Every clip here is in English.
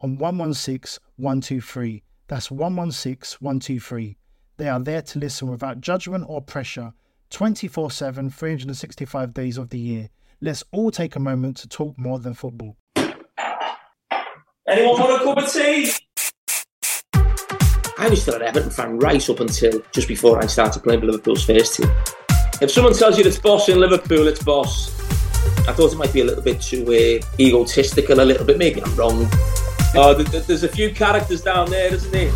on 116 123. That's 116 123. They are there to listen without judgment or pressure 24 7, 365 days of the year. Let's all take a moment to talk more than football. Anyone want a cup of tea? I was still an Everton fan right up until just before I started playing for Liverpool's first team. If someone tells you it's boss in Liverpool, it's boss. I thought it might be a little bit too uh, egotistical, a little bit. Maybe I'm wrong. Oh, there's a few characters down there, isn't there?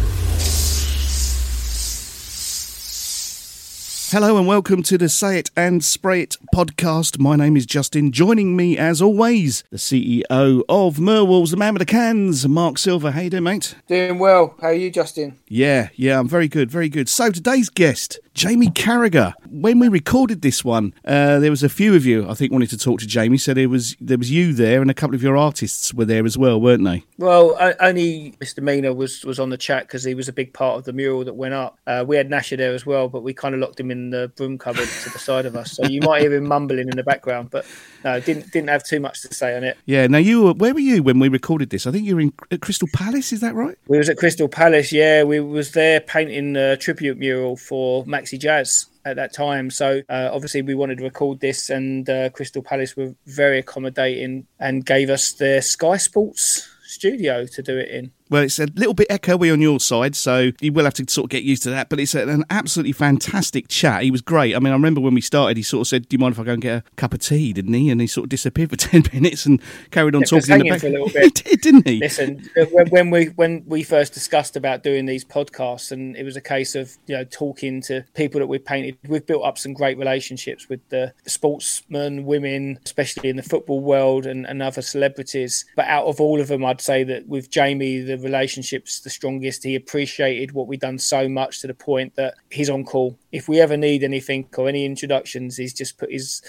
Hello and welcome to the Say It and Spray It podcast. My name is Justin. Joining me, as always, the CEO of MurWalls, the man with the cans, Marc Silver. How you doing, mate? Doing well. How are you, Justin? Yeah, yeah, I'm very good, very good. So today's guest, Jamie Carragher. When we recorded this one, uh, there was a few of you I think wanted to talk to Jamie. So there was there was you there, and a couple of your artists were there as well, weren't they? Well, only Mr. Mina was was on the chat because he was a big part of the mural that went up. Uh, we had Nasher there as well, but we kind of locked him in the broom cupboard to the side of us, so you might hear him mumbling in the background. But no, didn't didn't have too much to say on it. Yeah. Now you were where were you when we recorded this? I think you were in at Crystal Palace. Is that right? We was at Crystal Palace. Yeah, we was there painting a tribute mural for Jazz at that time. So uh, obviously we wanted to record this, and uh, Crystal Palace were very accommodating and gave us their Sky Sports studio to do it in. Well, it's a little bit echoey on your side, so you will have to sort of get used to that. But it's an absolutely fantastic chat. He was great. I mean, I remember when we started, he sort of said, "Do you mind if I go and get a cup of tea?" Didn't he? And he sort of disappeared for ten minutes and carried on Yeah, talking in the back. for a little bit. he did, didn't he? Listen, when, when we when we first discussed about doing these podcasts, and it was a case of you know talking to people that we've painted. We've built up some great relationships with the sportsmen, women, especially in the football world, and, and other celebrities. But out of all of them, I'd say that with Jamie, the relationship's the strongest. He appreciated what we've done so much to the point that he's on call. If we ever need anything or any introductions, he's just put his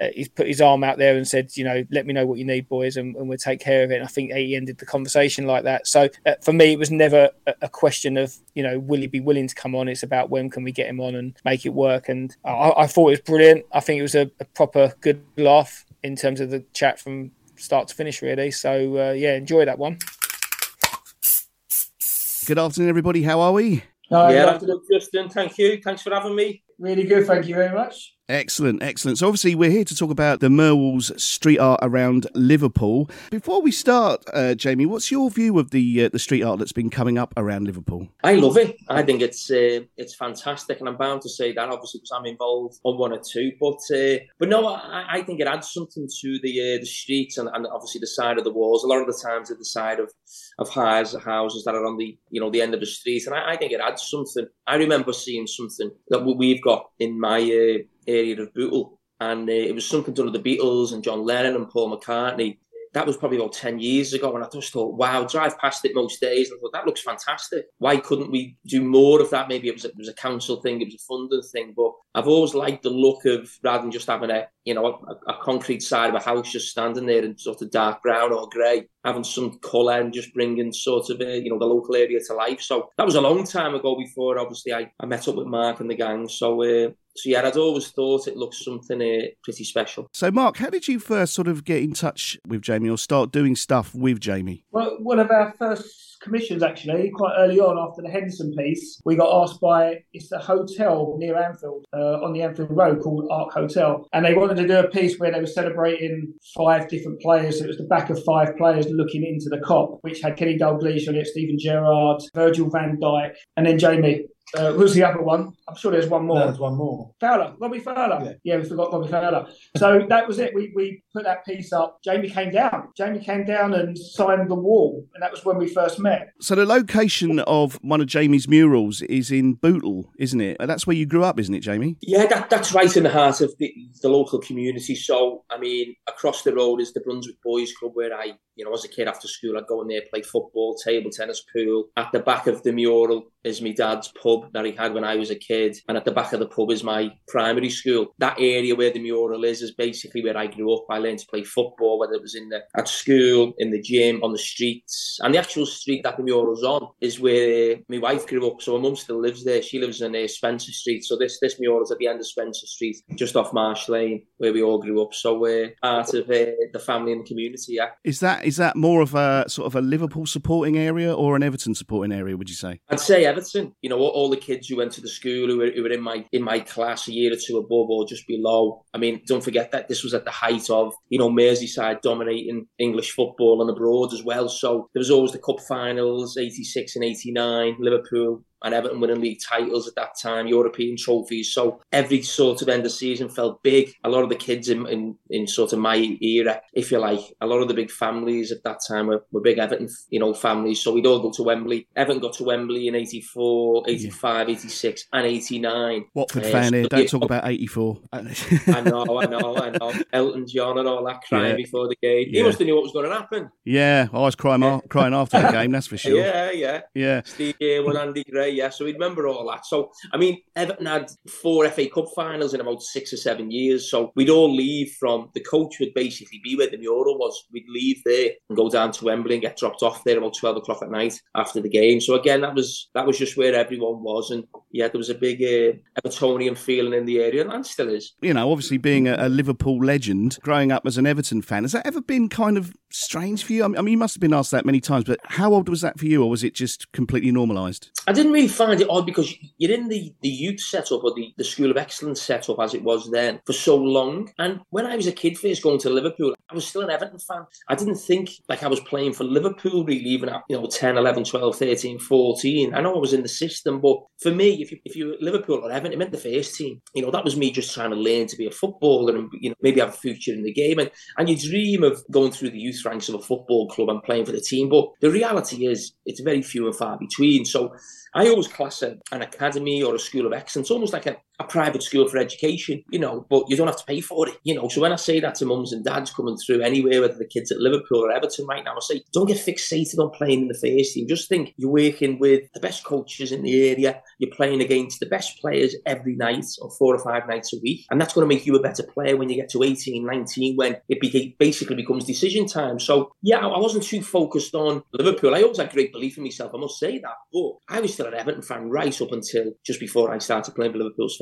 uh, he's put his arm out there and said, you know, let me know what you need, boys, and, and we'll take care of it. And I think he ended the conversation like that. So uh, for me, it was never a, a question of, you know, will he be willing to come on? It's about when can we get him on and make it work. And I, I thought it was brilliant. I think it was a, a proper good laugh in terms of the chat from start to finish, really. So uh, yeah, enjoy that one. Good afternoon, everybody. How are we? yeah, I'm good, Justin. Thank you. Thanks for having me. Really good. Thank you very much. Excellent, excellent. So obviously we're here to talk about the MurWalls street art around Liverpool. Before we start, uh, Jamie, what's your view of the uh, the street art that's been coming up around Liverpool? I love it. I think it's uh, it's fantastic, and I'm bound to say that obviously because I'm involved on one or two. But uh, but no, I, I think it adds something to the uh, the streets and, and obviously the side of the walls. A lot of the times at the side of of houses, houses that are on the you know the end of the street, and I, I think it adds something. I remember seeing something that we've got in my uh, area of Bootle, and uh, it was something done with the Beatles and John Lennon and Paul McCartney. That was probably about 10 years ago, and I just thought, wow, drive past it most days, and I thought, that looks fantastic. Why couldn't we do more of that? Maybe it was, a, it was a council thing, it was a funding thing, but I've always liked the look of, rather than just having a, you know, a, a concrete side of a house just standing there in sort of dark brown or grey, having some colour and just bringing sort of, a, you know, the local area to life. So that was a long time ago before, obviously, I, I met up with Marc and the gang. So, uh, so yeah, I'd always thought it looked something uh, pretty special. So, Mark, how did you first sort of get in touch with Jamie or start doing stuff with Jamie? Well, one of our first commissions actually quite early on after the Henderson piece. We got asked by it's a hotel near Anfield uh, on the Anfield Road called Ark Hotel, and they wanted to do a piece where they were celebrating five different players. It was the back of five players looking into the Kop, which had Kenny Dalglish on it, Steven Gerrard, Virgil Van Dijk, and then Jamie. Uh, who's the other one? I'm sure there's one more. No, there's one more. Fowler, Robbie Fowler. Yeah. Yeah. we forgot Robbie Fowler. So that was it. We, we put that piece up. Jamie came down. Jamie came down and signed the wall, and that was when we first met. So, the location of one of Jamie's murals is in Bootle, isn't it? That's where you grew up, isn't it, Jamie? Yeah, that, that's right in the heart of the, the local community. So, I mean, across the road is the Brunswick Boys Club, where I, you know, as a kid after school, I'd go in there, play football, table tennis, pool. At the back of the mural is my dad's pub that he had when I was a kid, and at the back of the pub is my primary school. That area where the mural is is basically where I grew up. I learned to play football, whether it was in the at school, in the gym, on the streets, and the actual street that the mural's on is where my wife grew up. So my mum still lives there. She lives in uh, Spencer Street. So this this mural's at the end of Spencer Street, just off Marsh Lane, where we all grew up. So we're part of uh, the family and the community. Yeah, Is that is that more of a sort of a Liverpool supporting area or an Everton supporting area? Would you say? I'd say Everton. You know, all, all the kids who went to the school who were, who were in my in my class a year or two above or just below. I mean, don't forget that this was at the height of you know Merseyside dominating English football and abroad as well. So there was always the cup finals, '86 and '89, Liverpool and Everton winning league titles at that time, European trophies. So every sort of end of season felt big. A lot of the kids in, in, in sort of my era, if you like, a lot of the big families at that time were, were big Everton, you know, families. So we'd all go to Wembley. Everton got to Wembley in 84, 85, 86 and 89. Watford Uh, fan so here. Don't yeah, talk about '84. I know, I know, I know. Elton John and all that crying Yeah. before the game. He Yeah. must have knew what was going to happen. yeah, I was crying, crying after the game. That's for sure. Yeah, yeah. Yeah. Steve Irwin, Andy Gray, yeah. So we remember all that. So, I mean, Everton had four FA Cup finals in about six or seven years. So we'd all leave from, the coach would basically be where the mural was. We'd leave there and go down to Wembley and get dropped off there about 12 o'clock at night after the game. So again, that was that was just where everyone was. And yeah, there was a big uh, Evertonian feeling in the area, and still is. you know, obviously being a, a Liverpool legend, growing up as an Everton fan, has that ever been kind of strange for you? I mean, you must have been asked that many times, but how old was that for you, or was it just completely normalised? I didn't really find it odd because you're in the, the youth setup or the, the School of Excellence setup as it was then for so long. And when I was a kid first going to Liverpool, I was still an Everton fan. I didn't think like I was playing for Liverpool really, even at, you know, 10, 11, 12, 13, 14. I know I was in the system, but for me, if you, if you were Liverpool or Everton, it meant the first team. You know, that was me just trying to learn to be a footballer and, you know, maybe have a future in the game. And, and you dream of going through the youth ranks of a football club and playing for the team. But the reality is, it's very few and far between. So I always class an academy or a school of excellence almost like a, a private school for education, you know, but you don't have to pay for it, you know. So when I say that to mums and dads coming through anywhere, whether the kids at Liverpool or Everton right now, I say, don't get fixated on playing in the first team. Just think you're working with the best coaches in the area, you're playing against the best players every night or four or five nights a week. And that's going to make you a better player when you get to 18, 19, when it basically becomes decision time. So, yeah, I wasn't too focused on Liverpool. I always had great belief in myself, I must say that. But I was still an Everton fan right up until just before I started playing for Liverpool's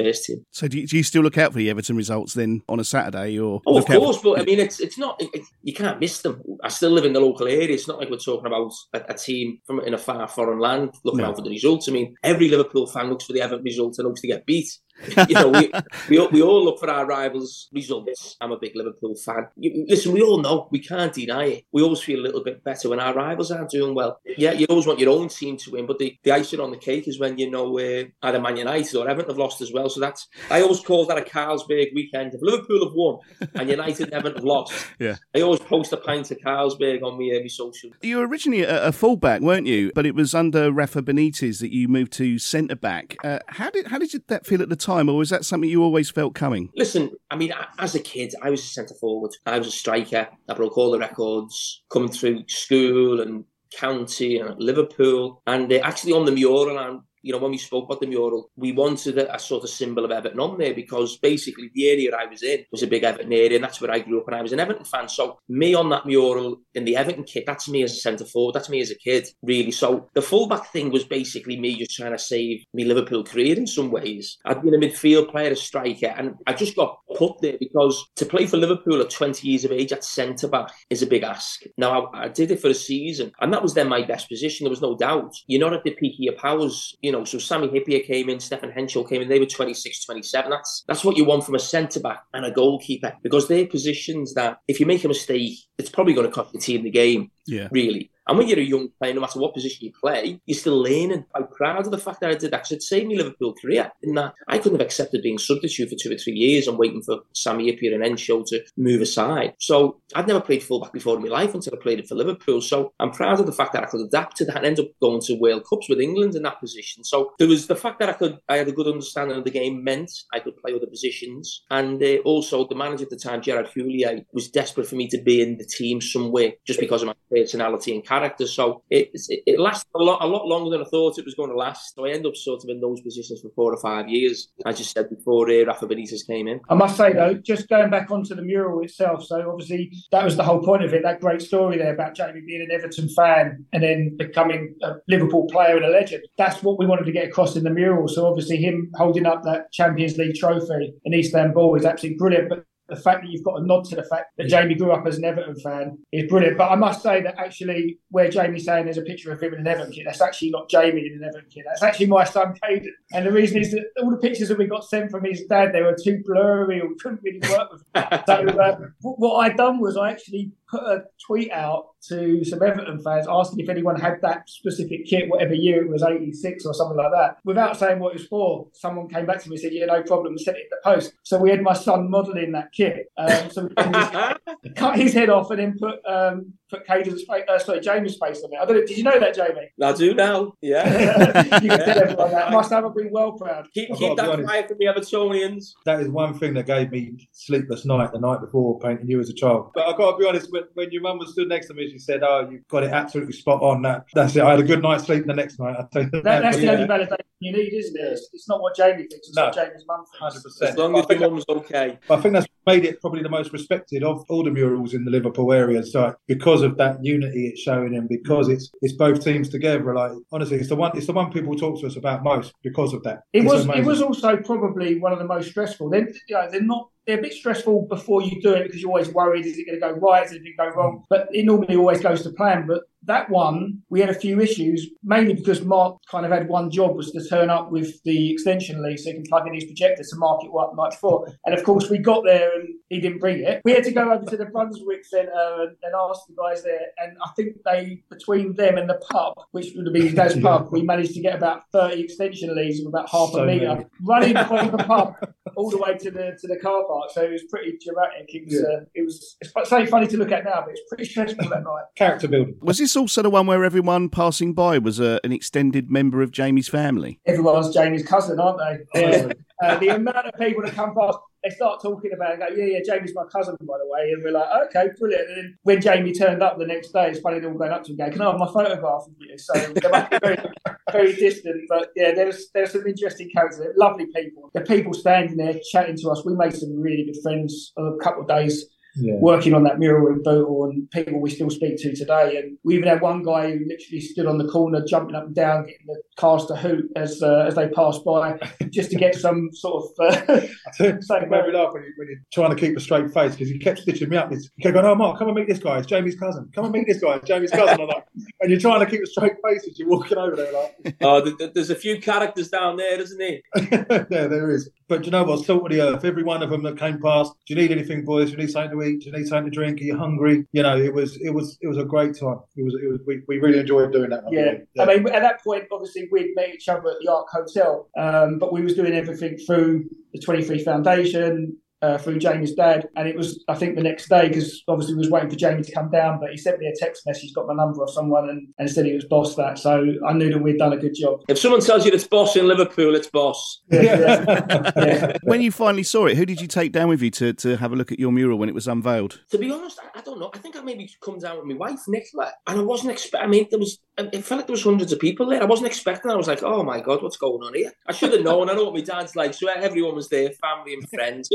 So do you, do you still look out for the Everton results then on a Saturday, or Oh, of course, for- but I mean, it's it's not it- you can't miss them. I still live in the local area. It's not like we're talking about a, a team from in a far foreign land looking No. out for the results. I mean, every Liverpool fan looks for the Everton results and hopes to get beat. you know, we, we, all, we all look for our rivals' results. I'm a big Liverpool fan. You, listen, we all know we can't deny it. We always feel a little bit better when our rivals aren't doing well. Yeah, you always want your own team to win, but the, the icing on the cake is when you know uh, either Man United or Everton have lost as well. So that's I always call that a Carlsberg weekend. If Liverpool have won and United and Everton have lost, Yeah. I always post a pint of Carlsberg on my, uh, my social. You were originally a, a fullback, weren't you? But it was under Rafa Benitez that you moved to centre back. Uh, how did how did that feel at the time, or was that something you always felt coming? Listen, I mean, as a kid, I was a centre forward. I was a striker. I broke all the records coming through school and county and Liverpool. And uh, actually, on the mural, I'm you know, when we spoke about the mural, we wanted a, a, sort of symbol of Everton on there because basically the area I was in was a big Everton area, and that's where I grew up, and I was an Everton fan. So me on that mural in the Everton kit, that's me as a centre forward, that's me as a kid, really. So the fullback thing was basically me just trying to save me Liverpool career in some ways. I'd been a midfield player, a striker, and I just got put there because to play for Liverpool at 20 years of age at centre back is a big ask. Now I, I did it for a season, and that was then my best position. There was no doubt. You're not at the peak of your powers, you know. So Sammy Hyypiä came in, Stefan Henchoz came in. They were 26, 27. That's that's what you want from a centre back and a goalkeeper because they're positions that if you make a mistake, it's probably going to cost the team the game. Yeah, really. And when you're a young player, no matter what position you play, you're still learning. I'm proud of the fact that I did that because it saved me Liverpool career in that I couldn't have accepted being substitute for two or three years and waiting for Sammy Hyypiä and Henchoz to move aside. So I'd never played fullback before in my life until I played it for Liverpool. So I'm proud of the fact that I could adapt to that and end up going to World Cups with England in that position. So there was the fact that I could, I had a good understanding of the game meant I could play other positions. And uh, also the manager at the time, Gerard Houllier, was desperate for me to be in the team somewhere just because of my personality and character. So it, it lasted a lot, a lot longer than I thought it was going to last. So I end up sort of in those positions for four or five years, as you said before, uh, Rafa Benitez came in. I must say, though, just going back onto the mural itself, so obviously that was the whole point of it, that great story there about Jamie being an Everton fan and then becoming a Liverpool player and a legend. That's what we wanted to get across in the mural. So obviously him holding up that Champions League trophy in Istanbul is absolutely brilliant. But the fact that you've got a nod to the fact that Jamie grew up as an Everton fan is brilliant. But I must say that actually, where Jamie's saying there's a picture of him in an Everton kit, that's actually not Jamie in an Everton kit. That's actually my son Caden. And the reason is that all the pictures that we got sent from his dad, they were too blurry or we couldn't really work with them. so uh, what I done was I actually put a tweet out to some Everton fans asking if anyone had that specific kit, whatever year it was, 86 or something like that, without saying what it was for. Someone came back to me and said, Yeah, no problem, sent it in the post. So we had my son modelling that kit. Um, so we cut his head off and then put um, put Caden's face, uh, sorry, Jamie's face on it. I don't know, did you know that, Jamie? I do now, yeah. you can tell everyone that. Must have been well proud. Keep, keep that quiet from the Evertonians. That is one thing that gave me sleepless night the night before painting you as a child. But I've got to be honest, when, when your mum was stood next to me, she said, "Oh, you've got it absolutely spot on." That that's it. I had a good night's sleep the next night. I think that, that's the yeah. only validation you need, isn't it? It's, it's not what Jamie thinks; it's no, what Jamie's mum thinks. Hundred percent. As long as your mum's okay. I think that's made it probably the most respected of all the murals in the Liverpool area. So because of that unity it's showing, and because it's it's both teams together. Like honestly, it's the one it's the one people talk to us about most because of that. It it's was amazing. it was also probably one of the most stressful. They're, you know, they're not they're a bit stressful before you do it because you're always worried is it going to go right, is it going to go wrong? But it normally always goes to plan. But that one, we had a few issues, mainly because Marc kind of had one job was to turn up with the extension lead so he can plug in his projector to mark it up the night before. And of course, we got there and he didn't bring it. We had to go over to the Brunswick Centre and, and ask the guys there. And I think they, between them and the pub, which would have been his dad's pub, we managed to get about 30 extension leads of about half so a metre running from the pub all the way to the to the car park. So it was pretty dramatic. It was, yeah. uh, it was it's so funny to look at now, but it's pretty stressful that night. Character building. Was this also the one where everyone passing by was a, an extended member of Jamie's family? Everyone's Jamie's cousin, aren't they? uh, the amount of people that come past, they start talking about it and go, yeah, yeah, Jamie's my cousin, by the way. And we're like, okay, brilliant. And then when Jamie turned up the next day, it's funny, they're all going up to him going, can I have my photograph of you? So they're very, very distant. But yeah, there's, there's some interesting characters, lovely people. The people standing there chatting to us, we made some really good friends a couple of days yeah. working on that mural in Bootle and people we still speak to today. And we even had one guy who literally stood on the corner, jumping up and down, getting the cars to hoot as uh, as they passed by, just to get some sort of. Uh, I made me laugh when, you, when you're trying to keep a straight face because he kept stitching me up. He kept going, "Oh, Marc, come and meet this guy. It's Jamie's cousin. Come and meet this guy. It's Jamie's cousin." I'm like, and you're trying to keep a straight face as you're walking over there. Like, oh, there's a few characters down there, isn't there? yeah, there is. But you know what? Salt of the earth. Every one of them that came past. Do you need anything, boys? Do you need something to eat? Do you need something to drink? Are you hungry? You know, it was it was it was a great time. It was it was we, we really enjoyed doing that. Yeah. yeah. I mean, at that point, obviously we'd met each other at the Ark Hotel, um, but we was doing everything through the Twenty Three Foundation uh, through Jamie's dad, and it was I think the next day because obviously we was waiting for Jamie to come down, but he sent me a text message, got my number of someone, and, and said he was boss that. So I knew that we'd done a good job. If someone tells you it's boss in Liverpool, it's boss. Yeah, yeah. When you finally saw it, who did you take down with you to, to have a look at your mural when it was unveiled? To be honest, I, I don't know. I think I maybe come down with my wife, Nicola, and I wasn't expecting. I mean, there was. It felt like there was hundreds of people there. I wasn't expecting. I was like, oh my god, what's going on here? I should have known. I know what my dad's like. So everyone was there, family and friends.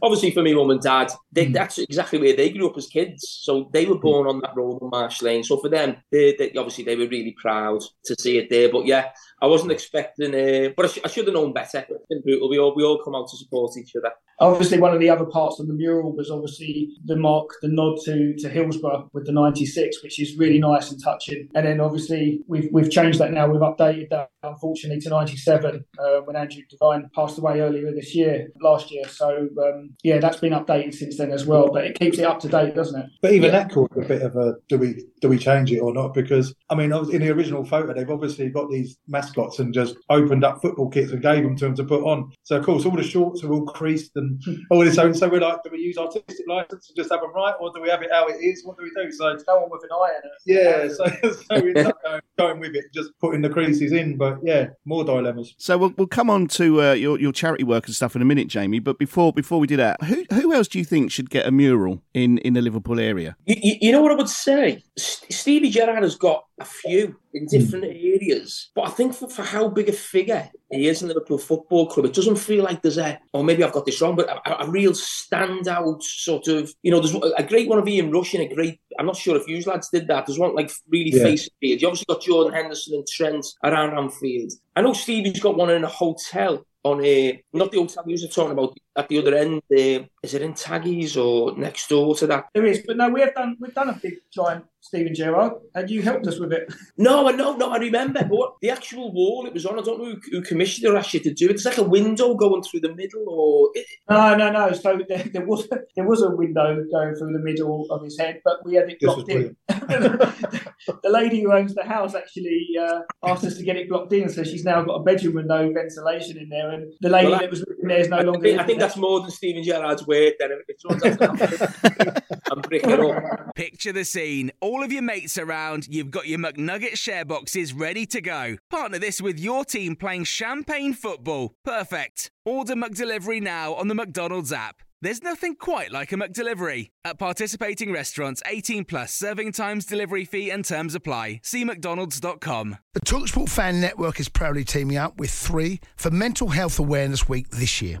Obviously, for me, mum and dad, they, mm. that's exactly where they grew up as kids. So they were born mm. on that road on Marsh Lane. So for them, they, they, obviously they were really proud to see it there. But yeah, I wasn't expecting. Uh, but I, sh- I should have known better. It's been brutal. We all we all come out to support each other. Obviously, one of the other parts of the mural was obviously the mark, the nod to to Hillsborough with the '96, which is really nice and touching. And then obviously we've we've changed that now. We've updated that unfortunately to '97 uh, when Andrew Devine passed away earlier this year, last year. So um, yeah, that's been updated since then as well. But it keeps it up to date, doesn't it? But even Yeah. that caused a bit of a do we do we change it or not? Because I mean, in the original photo, they've obviously got these mascots and just opened up football kits and gave them to them to put on. So of course, all the shorts are all creased and all this. So, so we're like, do we use artistic license and just have them right, or do we have it how it is? What do we do? So No one with an eye in it. yeah, so, so we're not going, going with it, just putting the creases in. But yeah, more dilemmas. So we'll, we'll come on to uh, your, your charity work and stuff in a minute, Jamie. But before before we do that, who who else do you think should get a mural in, in the Liverpool area? You, you, you know what I would say? Stevie Gerrard has got a few in hmm. different areas, but I think for, for how big a figure he is in Liverpool Football Club, it doesn't feel like there's a, or maybe I've got this wrong, but a, a real standout sort of, you know, there's a great one of Ian Rush and a great, I'm not sure if you lads did that. There's one like really Yeah. face field. You obviously got Jordan Henderson and Trent around Anfield. I know Stevie's got one in a hotel on a not the hotel you were talking about at the other end. Is it in Taggies or next door to that? There is, but no, we have done we've done a big giant Steven Gerrard, and you helped us with it. No, I know, no, I remember. But what, the actual wall it was on, I don't know who, who commissioned it or asked you to do it. It's like a window going through the middle, or No, no, no. So there, there was there was a window going through the middle of his head, but we had it This was blocked in. the lady who owns the house actually uh, asked us to get it blocked in, so she's now got a bedroom with no ventilation in there, and the lady Well, I- that was living there is no I, longer. think, I think there. That's more than Steven Gerrard's weight. Then if someone's I'm breaking up. Picture the scene. All of your mates around, you've got your McNugget share boxes ready to go. Partner this with your team playing champagne football. Perfect. Order McDelivery now on the McDonald's app. There's nothing quite like a McDelivery. At participating restaurants, 18 plus serving times, delivery fee, and terms apply. See McDonald's.com. The Talksport Fan Network is proudly teaming up with three for Mental Health Awareness Week this year.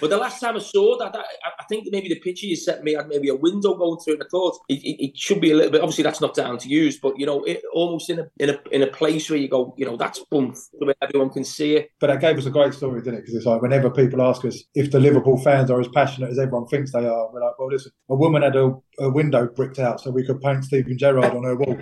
But the last time I saw that, I, I think maybe the picture you sent me had maybe a window going through, and I thought it, it, it should be a little bit. Obviously, that's not down to use, but you know, it, almost in a in a in a place where you go, you know, that's boom, where everyone can see it. But that gave us a great story, didn't it? Because it's like whenever people ask us if the Liverpool fans are as passionate as everyone thinks they are, we're like, well, listen, a woman had a, a window bricked out so we could paint Steven Gerrard on her wall.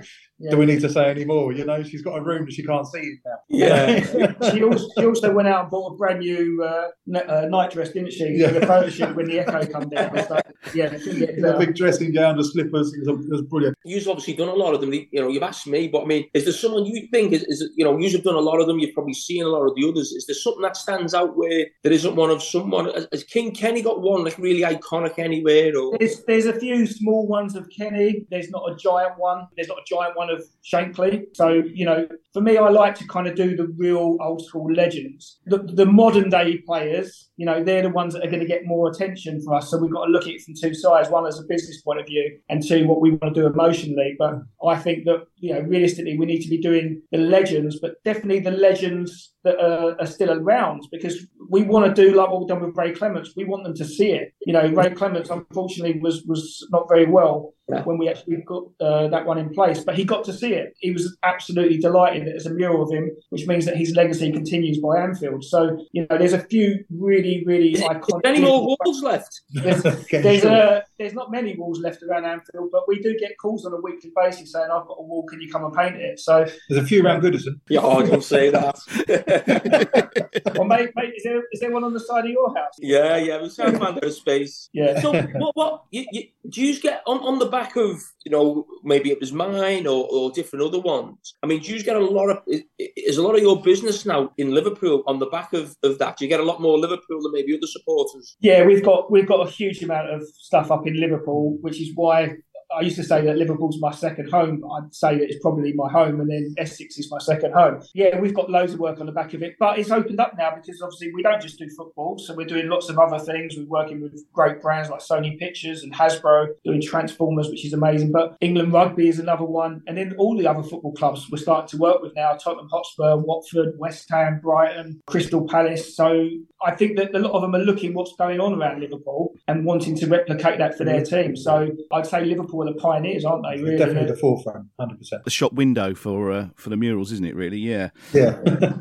Do we need to say any more? You know, she's got a room that she can't see now. Yeah. she, also, she also went out and bought a brand new uh, n- uh, night dress, didn't she? Yeah. For the photo shoot when the echo come down. So, yeah, get In a big dressing gown, the slippers, it was, it was brilliant. You've obviously done a lot of them. You know, you've asked me, but I mean, is there someone you think is, is you know, you've done a lot of them. You've probably seen a lot of the others. Is there something that stands out where there isn't one of someone? Has, has King Kenny got one like really iconic anywhere? Or There's, there's a few small ones of Kenny. There's not a giant one. There's not a giant one of Shankly. So, you know, for me, I like to kind of do the real old school legends. The, the modern day players, you know, they're the ones that are going to get more attention for us. So we've got to look at it from two sides one, as a business point of view, and two, what we want to do emotionally. But I think that, you know, realistically, we need to be doing the legends, but definitely the legends that are, are still around because we want to do like what we've done with Ray Clemence. We want them to see it. You know, Ray Clemence unfortunately was was not very well Yeah. when we actually got uh, that one in place. But he got to see it. He was absolutely delighted that there's a mural of him, which means that his legacy continues by Anfield. So you know, there's a few really, really Is there iconic. any more walls left? There's, Getting there's, short. uh, there's not many walls left around Anfield, but we do get calls on a weekly basis saying, "I've got a wall. Can you come and paint it?" So, There's a few around Goodison. Yeah, I can say that. well, mate, mate, is there is there one on the side of your house? yeah, yeah, we found a space. Yeah. So what? What you, you, do you get on, on the back of you know maybe it was mine or, or different other ones? I mean, you get a lot of is a lot of your business now in Liverpool on the back of, of that? Do you get a lot more Liverpool than maybe other supporters? Yeah, we've got we've got a huge amount of stuff up in Liverpool, which is why I used to say that Liverpool's my second home. I'd say that it's probably my home, and then Essex is my second home. Yeah, we've got loads of work on the back of it, but it's opened up now because obviously we don't just do football, so we're doing lots of other things. We're working with great brands like Sony Pictures and Hasbro, doing Transformers, which is amazing. But England Rugby is another one, and then all the other football clubs we're starting to work with now: Tottenham Hotspur, Watford, West Ham, Brighton, Crystal Palace. So I think that a lot of them are looking what's going on around Liverpool and wanting to replicate that for their mm-hmm. team. So I'd say Liverpool are the pioneers, aren't they? Really? Definitely the forefront, hundred percent. The shop window for uh, for the murals, isn't it? Really, yeah. Yeah.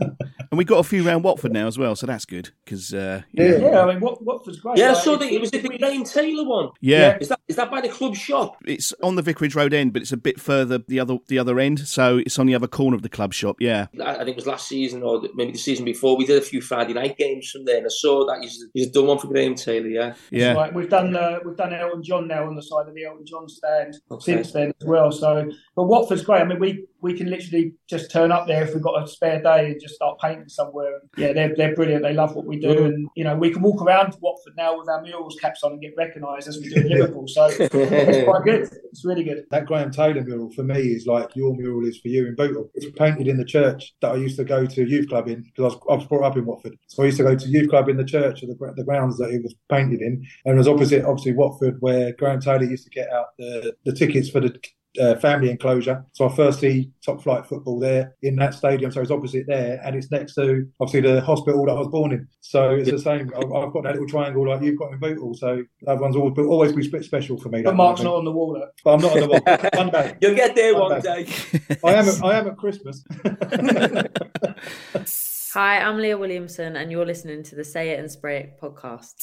And we got a few round Watford now as well, so that's good because uh, Yeah. Yeah, I mean, Wat- Watford's great. Yeah, I saw if- that it was the if Graham Taylor one. yeah, Is that is that by the club shop? it's on the Vicarage Road end, but it's a bit further the other the other end, so it's on the other corner of the club shop. Yeah, I I think it was last season or maybe the season before. We did a few Friday night games from there, and I saw that he's, he's done one for Graham Taylor. Yeah, yeah. Right, we've done uh, we've done Elton John now on the side of the Elton John stand Okay. since then as well. So, but Watford's great. I mean, we we can literally just turn up there if we've got a spare day and just start painting somewhere. Yeah, they're they're brilliant. They love what we do, and you know we can walk around Watford now with our MurWalls caps on and get recognised as we do in Liverpool. So it's quite good. It's really good. That Graham Taylor mural for me is like your mural is for you in Bootle. It's painted in the church that I used to go to youth club in because I was, I was brought up in Watford. So I used to go to youth club in the church of the, the grounds that it was painted in. And it was opposite, obviously, Watford, where Graham Taylor used to get out the, the tickets for the uh, family enclosure. So I first see top flight football there in that stadium. So it's opposite there, and it's next to obviously the hospital that I was born in. So it's the same. I've, I've got that little triangle like you've got in Bootle. So that one's always but always be special for me. But Marc's not on the wall. Though. But I'm not on the wall. One day. You'll get there One one day. day. I am. At, I am at Christmas. Hi, I'm Leah Williamson, and you're listening to the Say It and Spray It podcast.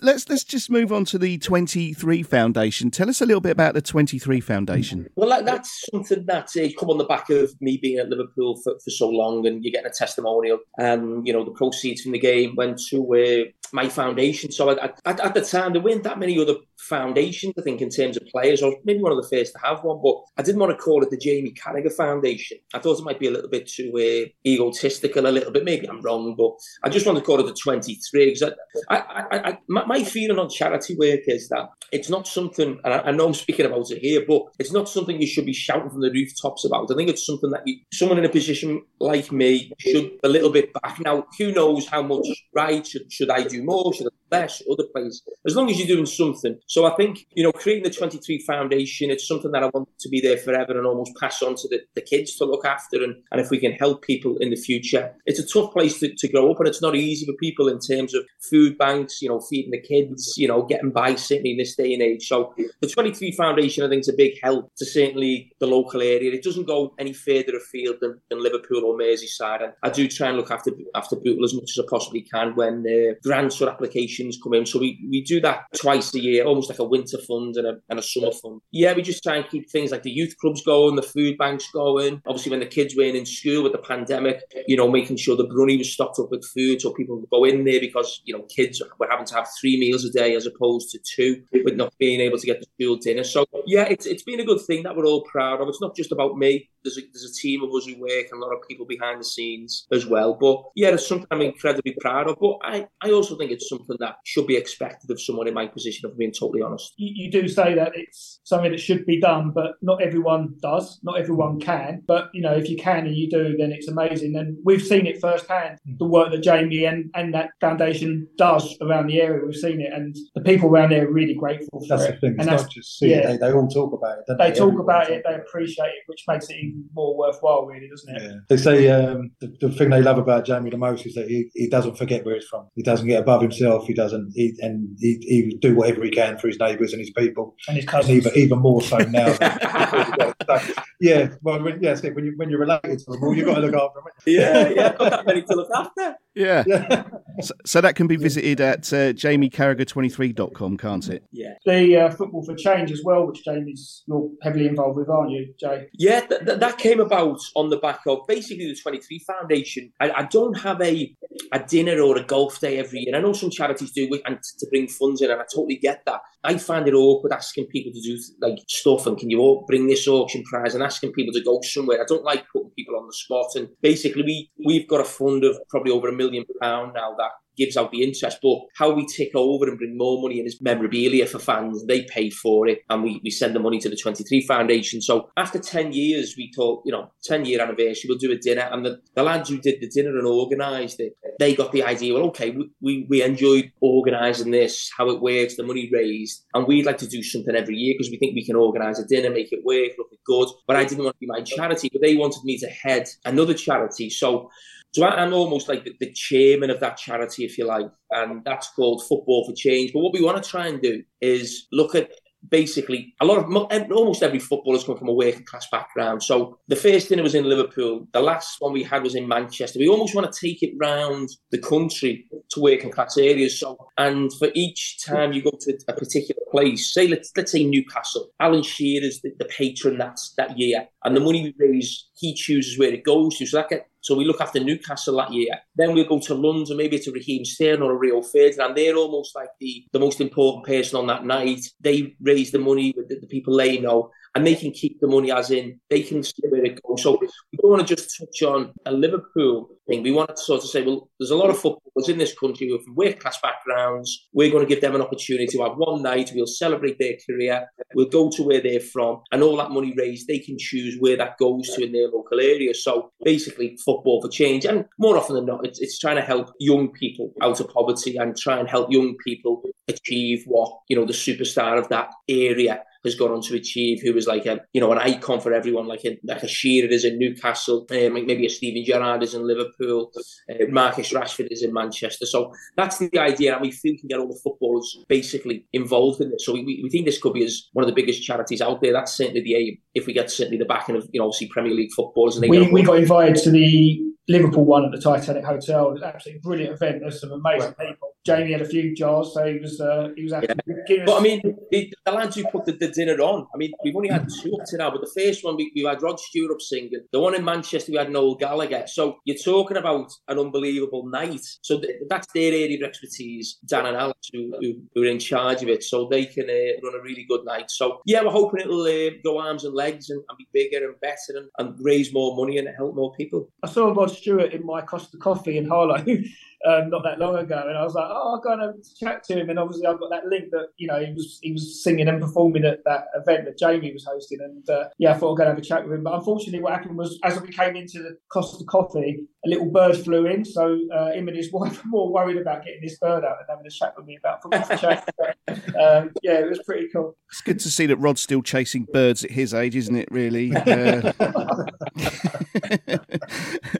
Let's let's just move on to the Twenty Three Foundation. Tell us a little bit about the Twenty Three Foundation. Well, that, that's something that uh, come on the back of me being at Liverpool for, for so long, and you're getting a testimonial. And you know, the proceeds from the game went to uh, my foundation. So I, I, at the time, there weren't that many other foundations. I think in terms of players, was maybe one of the first to have one, but I didn't want to call it the Jamie Carragher Foundation. I thought it might be a little bit too uh, egotistical, a little bit. Maybe I'm wrong, but I just wanted to call it the 23 because I, I, I, I, my, my feeling on charity work is that it's not something, and I, I know I'm speaking about it here, but it's not something you should be shouting from the rooftops about. I think it's something that you, someone in a position like me should a little bit back. Now, who knows how much right should, should I do more? Should I less? Other players, as long as you're doing something. So I think you know, creating the 23 Foundation, it's something that I want to be there forever and almost pass on to the, the kids to look after. And, and if we can help people in the future, it's a tough place to, to grow up, and it's not easy for people in terms of food banks, you know, feeding the kids, you know, getting by certainly in this day and age. So the 23 Foundation, I think, is a big help to certainly the local area. It doesn't go any further afield than, than Liverpool or Merseyside. And I do try and look after after Bootle as much as I possibly can when uh, grants or applications come in. So we, we do that twice a year, almost like a winter fund and a, and a summer fund. Yeah, we just try and keep things like the youth clubs going, the food banks going. Obviously, when the kids weren't in school with the pandemic, you know, making sure the brunny was stocked up with food so people would go in there because, you know, kids were having to have three meals a day as opposed to two with not being able to get the school dinner. So, yeah, it's, it's been a good thing that we're all proud of. It's not just about me. There's a, there's a team of us who work and a lot of people behind the scenes as well. But yeah, it's something I'm incredibly proud of. But I, I also think it's something that should be expected of someone in my position, if I'm being totally honest. You, you do say that it's something that should be done, but not everyone does. Not everyone can. But you know, if you can and you do, then it's amazing. And we've seen it firsthand. The work that Jamie and, and that foundation does around the area, we've seen it, and the people around there are really grateful for That's it. the thing. It's and that's not just see yeah. it. They, they all talk about it. Don't they they? talk Everyone about talks it, they appreciate it, which makes it even more worthwhile, really, doesn't it? Yeah. They say um, the, the thing they love about Jamie the most is that he, he doesn't forget where he's from. He doesn't get above himself. He doesn't. He, and he, he do whatever he can for his neighbours and his people, and his cousins. even even more so now. so, yeah, well, when, yeah, when you when you're related to them, well, you've got to look after them. Yeah, yeah, got that many to look after. Yeah. yeah. so, so, that can be visited at uh, jamiecarragher23.com, can't it? Yeah. The uh, Football for Change as well, which Jamie's you're heavily involved with, aren't you, Jay? Yeah, th- th- that came about on the back of basically the 23 Foundation. I, I, don't have a a dinner or a golf day every year. I know some charities do it and to bring funds in, and I totally get that. I find it awkward asking people to do like stuff and can you all bring this auction prize and asking people to go somewhere. I don't like putting people on the spot. And basically, we we've got a fund of probably over a million pound now that gives out the interest. But how we take over and bring more money in is memorabilia for fans. They pay for it and we, we send the money to the 23 Foundation. So after 10 years, we thought, you know, 10 year anniversary, we'll do a dinner. And the, the lads who did the dinner and organised it, they got the idea, well, okay, we, we, we enjoyed organising this, how it works, the money raised. And we'd like to do something every year because we think we can organise a dinner, make it work, look good. But I didn't want to be my charity, but they wanted me to head another charity. So so I'm almost like the, the, chairman of that charity, if you like, and that's called Football for Change. But what we want to try and do is look at basically a lot of almost every footballer's come from a working class background. So the first dinner was in Liverpool. The last one we had was in Manchester. We almost want to take it round the country to working class areas. So and for each time you go to a particular place, say let's let's say Newcastle, Alan Shearer's the, the patron that's that year, and the money we raise, he chooses where it goes to. So that get, so we look after Newcastle that year. Then we'll go to London, maybe to Raheem Sterling or a Rio Ferdinand. They're almost like the, the most important person on that night. They raise the money with the, the people they know and they can keep the money as in they can see where it goes. So we don't want to just touch on a Liverpool thing. We want to sort of say, well, there's a lot of footballers in this country who are from working class backgrounds. We're going to give them an opportunity to have one night. We'll celebrate their career. We'll go to where they're from, and all that money raised, they can choose where that goes to in their local area. So basically, football for change, and more often than not, it's, it's trying to help young people out of poverty and try and help young people achieve what you know the superstar of that area has gone on to achieve, who was like a you know an icon for everyone, like a like a Shearer is in Newcastle, um, maybe a Steven Gerrard is in Liverpool, uh, Marcus Rashford is in Manchester. So that's the idea, and we feel we can get all the footballers basically involved in this. So we, we think this could be as one of the biggest charities out there. That's certainly the aim. If we get certainly the backing of you know obviously Premier League footballers, and we we got invited to the Liverpool one at the Titanic Hotel. It was an absolutely brilliant event. There's some amazing people. Jamie had a few jars, so he was uh, he was happy. Yeah. But I mean, the, the lads who put the, the, dinner on. I mean, we've only had two up to now, but the first one we, we had Rod Stewart up singing. The one in Manchester we had Noel Gallagher. So you're talking about an unbelievable night. So th- that's their area of expertise. Dan and Alex who, who, who, are in charge of it, so they can uh, run a really good night. So yeah, we're hoping it'll uh, go arms and legs and, and, be bigger and better and, and raise more money and help more people. I saw Rod Stewart in my Costa Coffee in Harlow. um, not that long ago, and I was like, oh, I'll go and chat to him. And obviously, I've got that link that you know he was he was singing and performing at that event that Jamie was hosting, and uh, yeah, I thought I'd go and have a chat with him. But unfortunately, what happened was as we came into the cost Costa Coffee, a little bird flew in, so uh, him and his wife were more worried about getting this bird out and having a chat with me about football chat. um, yeah, it was pretty cool. It's good to see that Rod's still chasing birds at his age, isn't it? Really. Uh...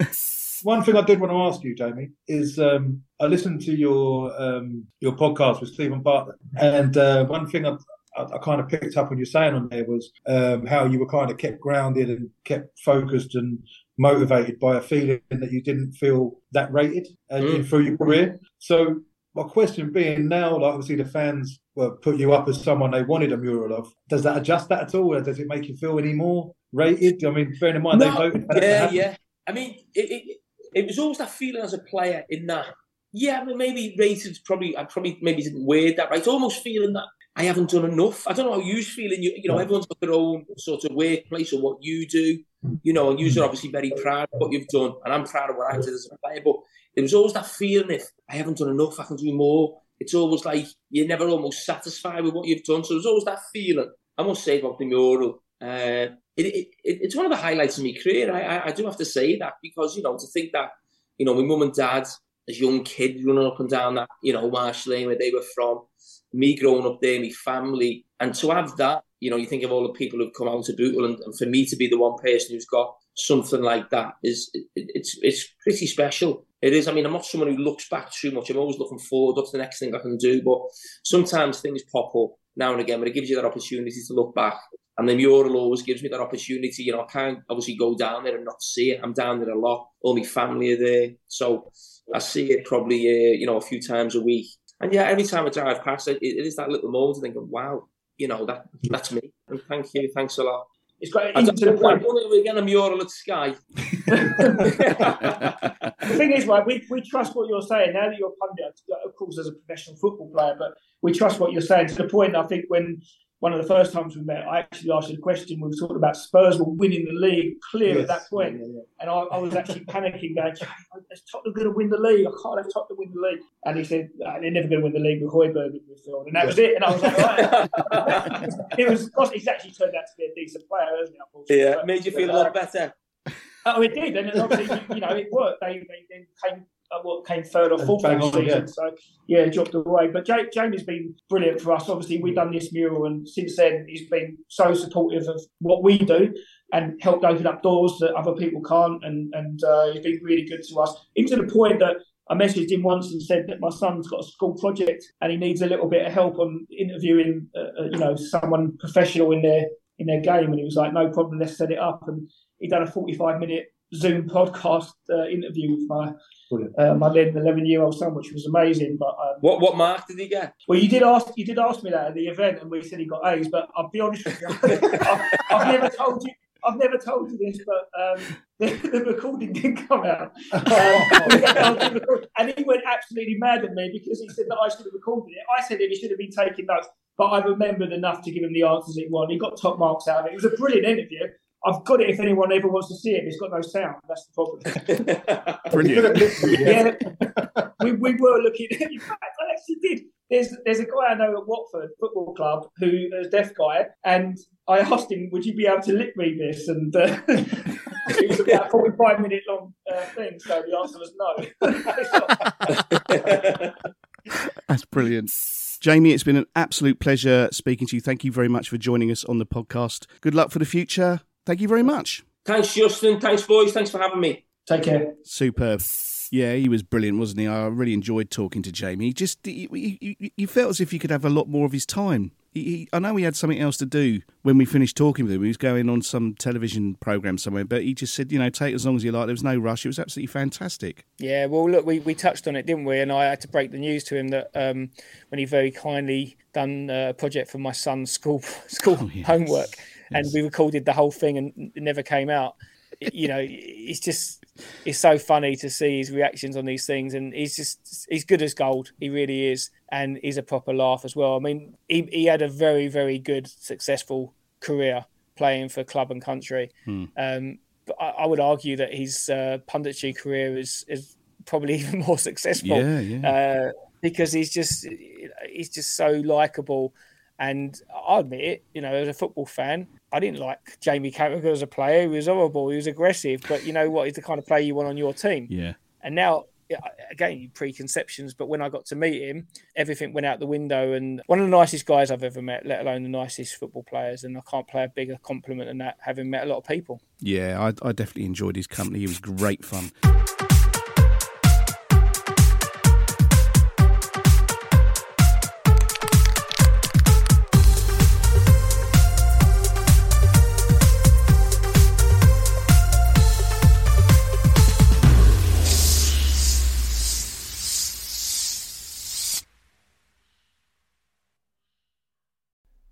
One thing I did want to ask you, Jamie, is um, I listened to your um, your podcast with Steven Bartlett, and uh, one thing I, I, I, kind of picked up on you saying on there was um, how you were kind of kept grounded and kept focused and motivated by a feeling that you didn't feel that rated uh, mm. through your career. So my question being now, like obviously the fans well, put you up as someone they wanted a mural of. Does that adjust that at all? Or does it make you feel any more rated? I mean, bearing in mind no, they voted. Yeah, yeah. I mean, it, it, it was always that feeling as a player in that. Yeah, mean, maybe rated probably. I probably maybe didn't word that right. It's almost feeling that I haven't done enough. I don't know how you feeling. You, you know, everyone's got their own sort of workplace or what you do. You know, and you're obviously very proud of what you've done, and I'm proud of what I did as a player. But it was always that feeling if I haven't done enough, I can do more. It's always like you're never almost satisfied with what you've done. So there's always that feeling. I must say about the mural. Uh, it, it, it's one of the highlights of my career. I, I, do have to say that because, you know, to think that, you know, my mum and dad, as young kids running up and down that, you know, Marsh Lane where they were from, me growing up there, my family, and to have that, you know, you think of all the people who've come out to Bootle, and, and for me to be the one person who's got something like that is it, it's it's pretty special. It is. I mean, I'm not someone who looks back too much. I'm always looking forward. What's the next thing I can do? But sometimes things pop up now and again, but it gives you that opportunity to look back. And the mural always gives me that opportunity. You know, I can't obviously go down there and not see it. I'm down there a lot. All my family are there. So I see it probably, uh, you know, a few times a week. And yeah, every time I drive past it, it is that little moment of thinking, wow, you know, that that's me. And thank you. Thanks a lot. It's great. I Even don't to the point. we're getting a mural at Sky. The thing is, right, we, we trust what you're saying. Now that you're a pundit, of course, as a professional football player, but we trust what you're saying to the point, I think, when one of the first times we met, I actually asked you the question. We were talking about Spurs were winning the league clear at that point. Yeah, yeah. And I, I was actually panicking, going, is Tottenham going to win the league? I can't have Tottenham win the league. And he said, "Ah, they're never going to win the league with Højbjerg in midfield. And that was it. And I was like, right. it was, he's actually turned out to be a decent player, hasn't he? unfortunately? Yeah, But- made you feel a uh, lot better. Oh, it did, and obviously, you- you know, it worked. They, they then came, uh, what came third or fourth last season. yeah. So yeah, dropped away. But Ja- Jamie's been brilliant for us. Obviously, we've done this mural, and since then, he's been so supportive of what we do and helped open up doors that other people can't. And and uh, he's been really good to us, even to the point that. I messaged him once and said that my son's got a school project and he needs a little bit of help on interviewing, uh, uh, you know, someone professional in their in their game. And he was like, "No problem, let's set it up." And he done a forty-five minute Zoom podcast uh, interview with my Brilliant. uh, my eleven year old son, which was amazing. But um, What what mark did he get? well, you did ask you did ask me that at the event, and we said he got A's. But I'll be honest with you, I've, I've never told you. I've never told you this, but um, the, the recording didn't come out. Um, and he went absolutely mad at me because he said that I should have recorded it. I said that he should have been taking notes, but I remembered enough to give him the answers he wanted. He got top marks out of it. It was a brilliant interview. I've got it if anyone ever wants to see it. It's got no sound. That's the problem. Brilliant. yeah, we, we were looking. In fact, I actually did. There's there's a guy I know at Watford Football Club who is a deaf guy, and I asked him, "Would you be able to lip read this?" And uh, it was about a 45 minute long uh, thing, so the answer was no. That's brilliant. Jamie, it's been an absolute pleasure speaking to you. Thank you very much for joining us on the podcast. Good luck for the future. Thank you very much. Thanks, Justin. Thanks, boys. Thanks for having me. Take care. Superb. Yeah, he was brilliant, wasn't he? I really enjoyed talking to Jamie. He just, he, he, he- you felt as if you could have a lot more of his time. He, he, I know he had something else to do when we finished talking with him. He was going on some television program somewhere, but he just said, you know, take as long as you like. There was no rush. It was absolutely fantastic. Yeah, well, look, we, we touched on it, didn't we? And I had to break the news to him that um, when he very kindly done uh, a project for my son's school school Oh, yes. homework, and Yes. we recorded the whole thing, and it never came out. you know, it's just it's so funny to see his reactions on these things, and he's just he's good as gold. He really is, and he's a proper laugh as well. I mean, he he had a very very good successful career playing for club and country. Um, but I, I would argue that his uh, punditry career is is probably even more successful Yeah, yeah. uh, because he's just he's just so likable. And I admit it, you know, as a football fan, I didn't like Jamie Carragher as a player. He was horrible. He was aggressive, but you know what? He's the kind of player you want on your team. yeah. And now, again, preconceptions. But when I got to meet him, everything went out the window. And one of the nicest guys I've ever met, let alone the nicest football players. And I can't play a bigger compliment than that, having met a lot of people. Yeah, I, I definitely enjoyed his company. He was great fun.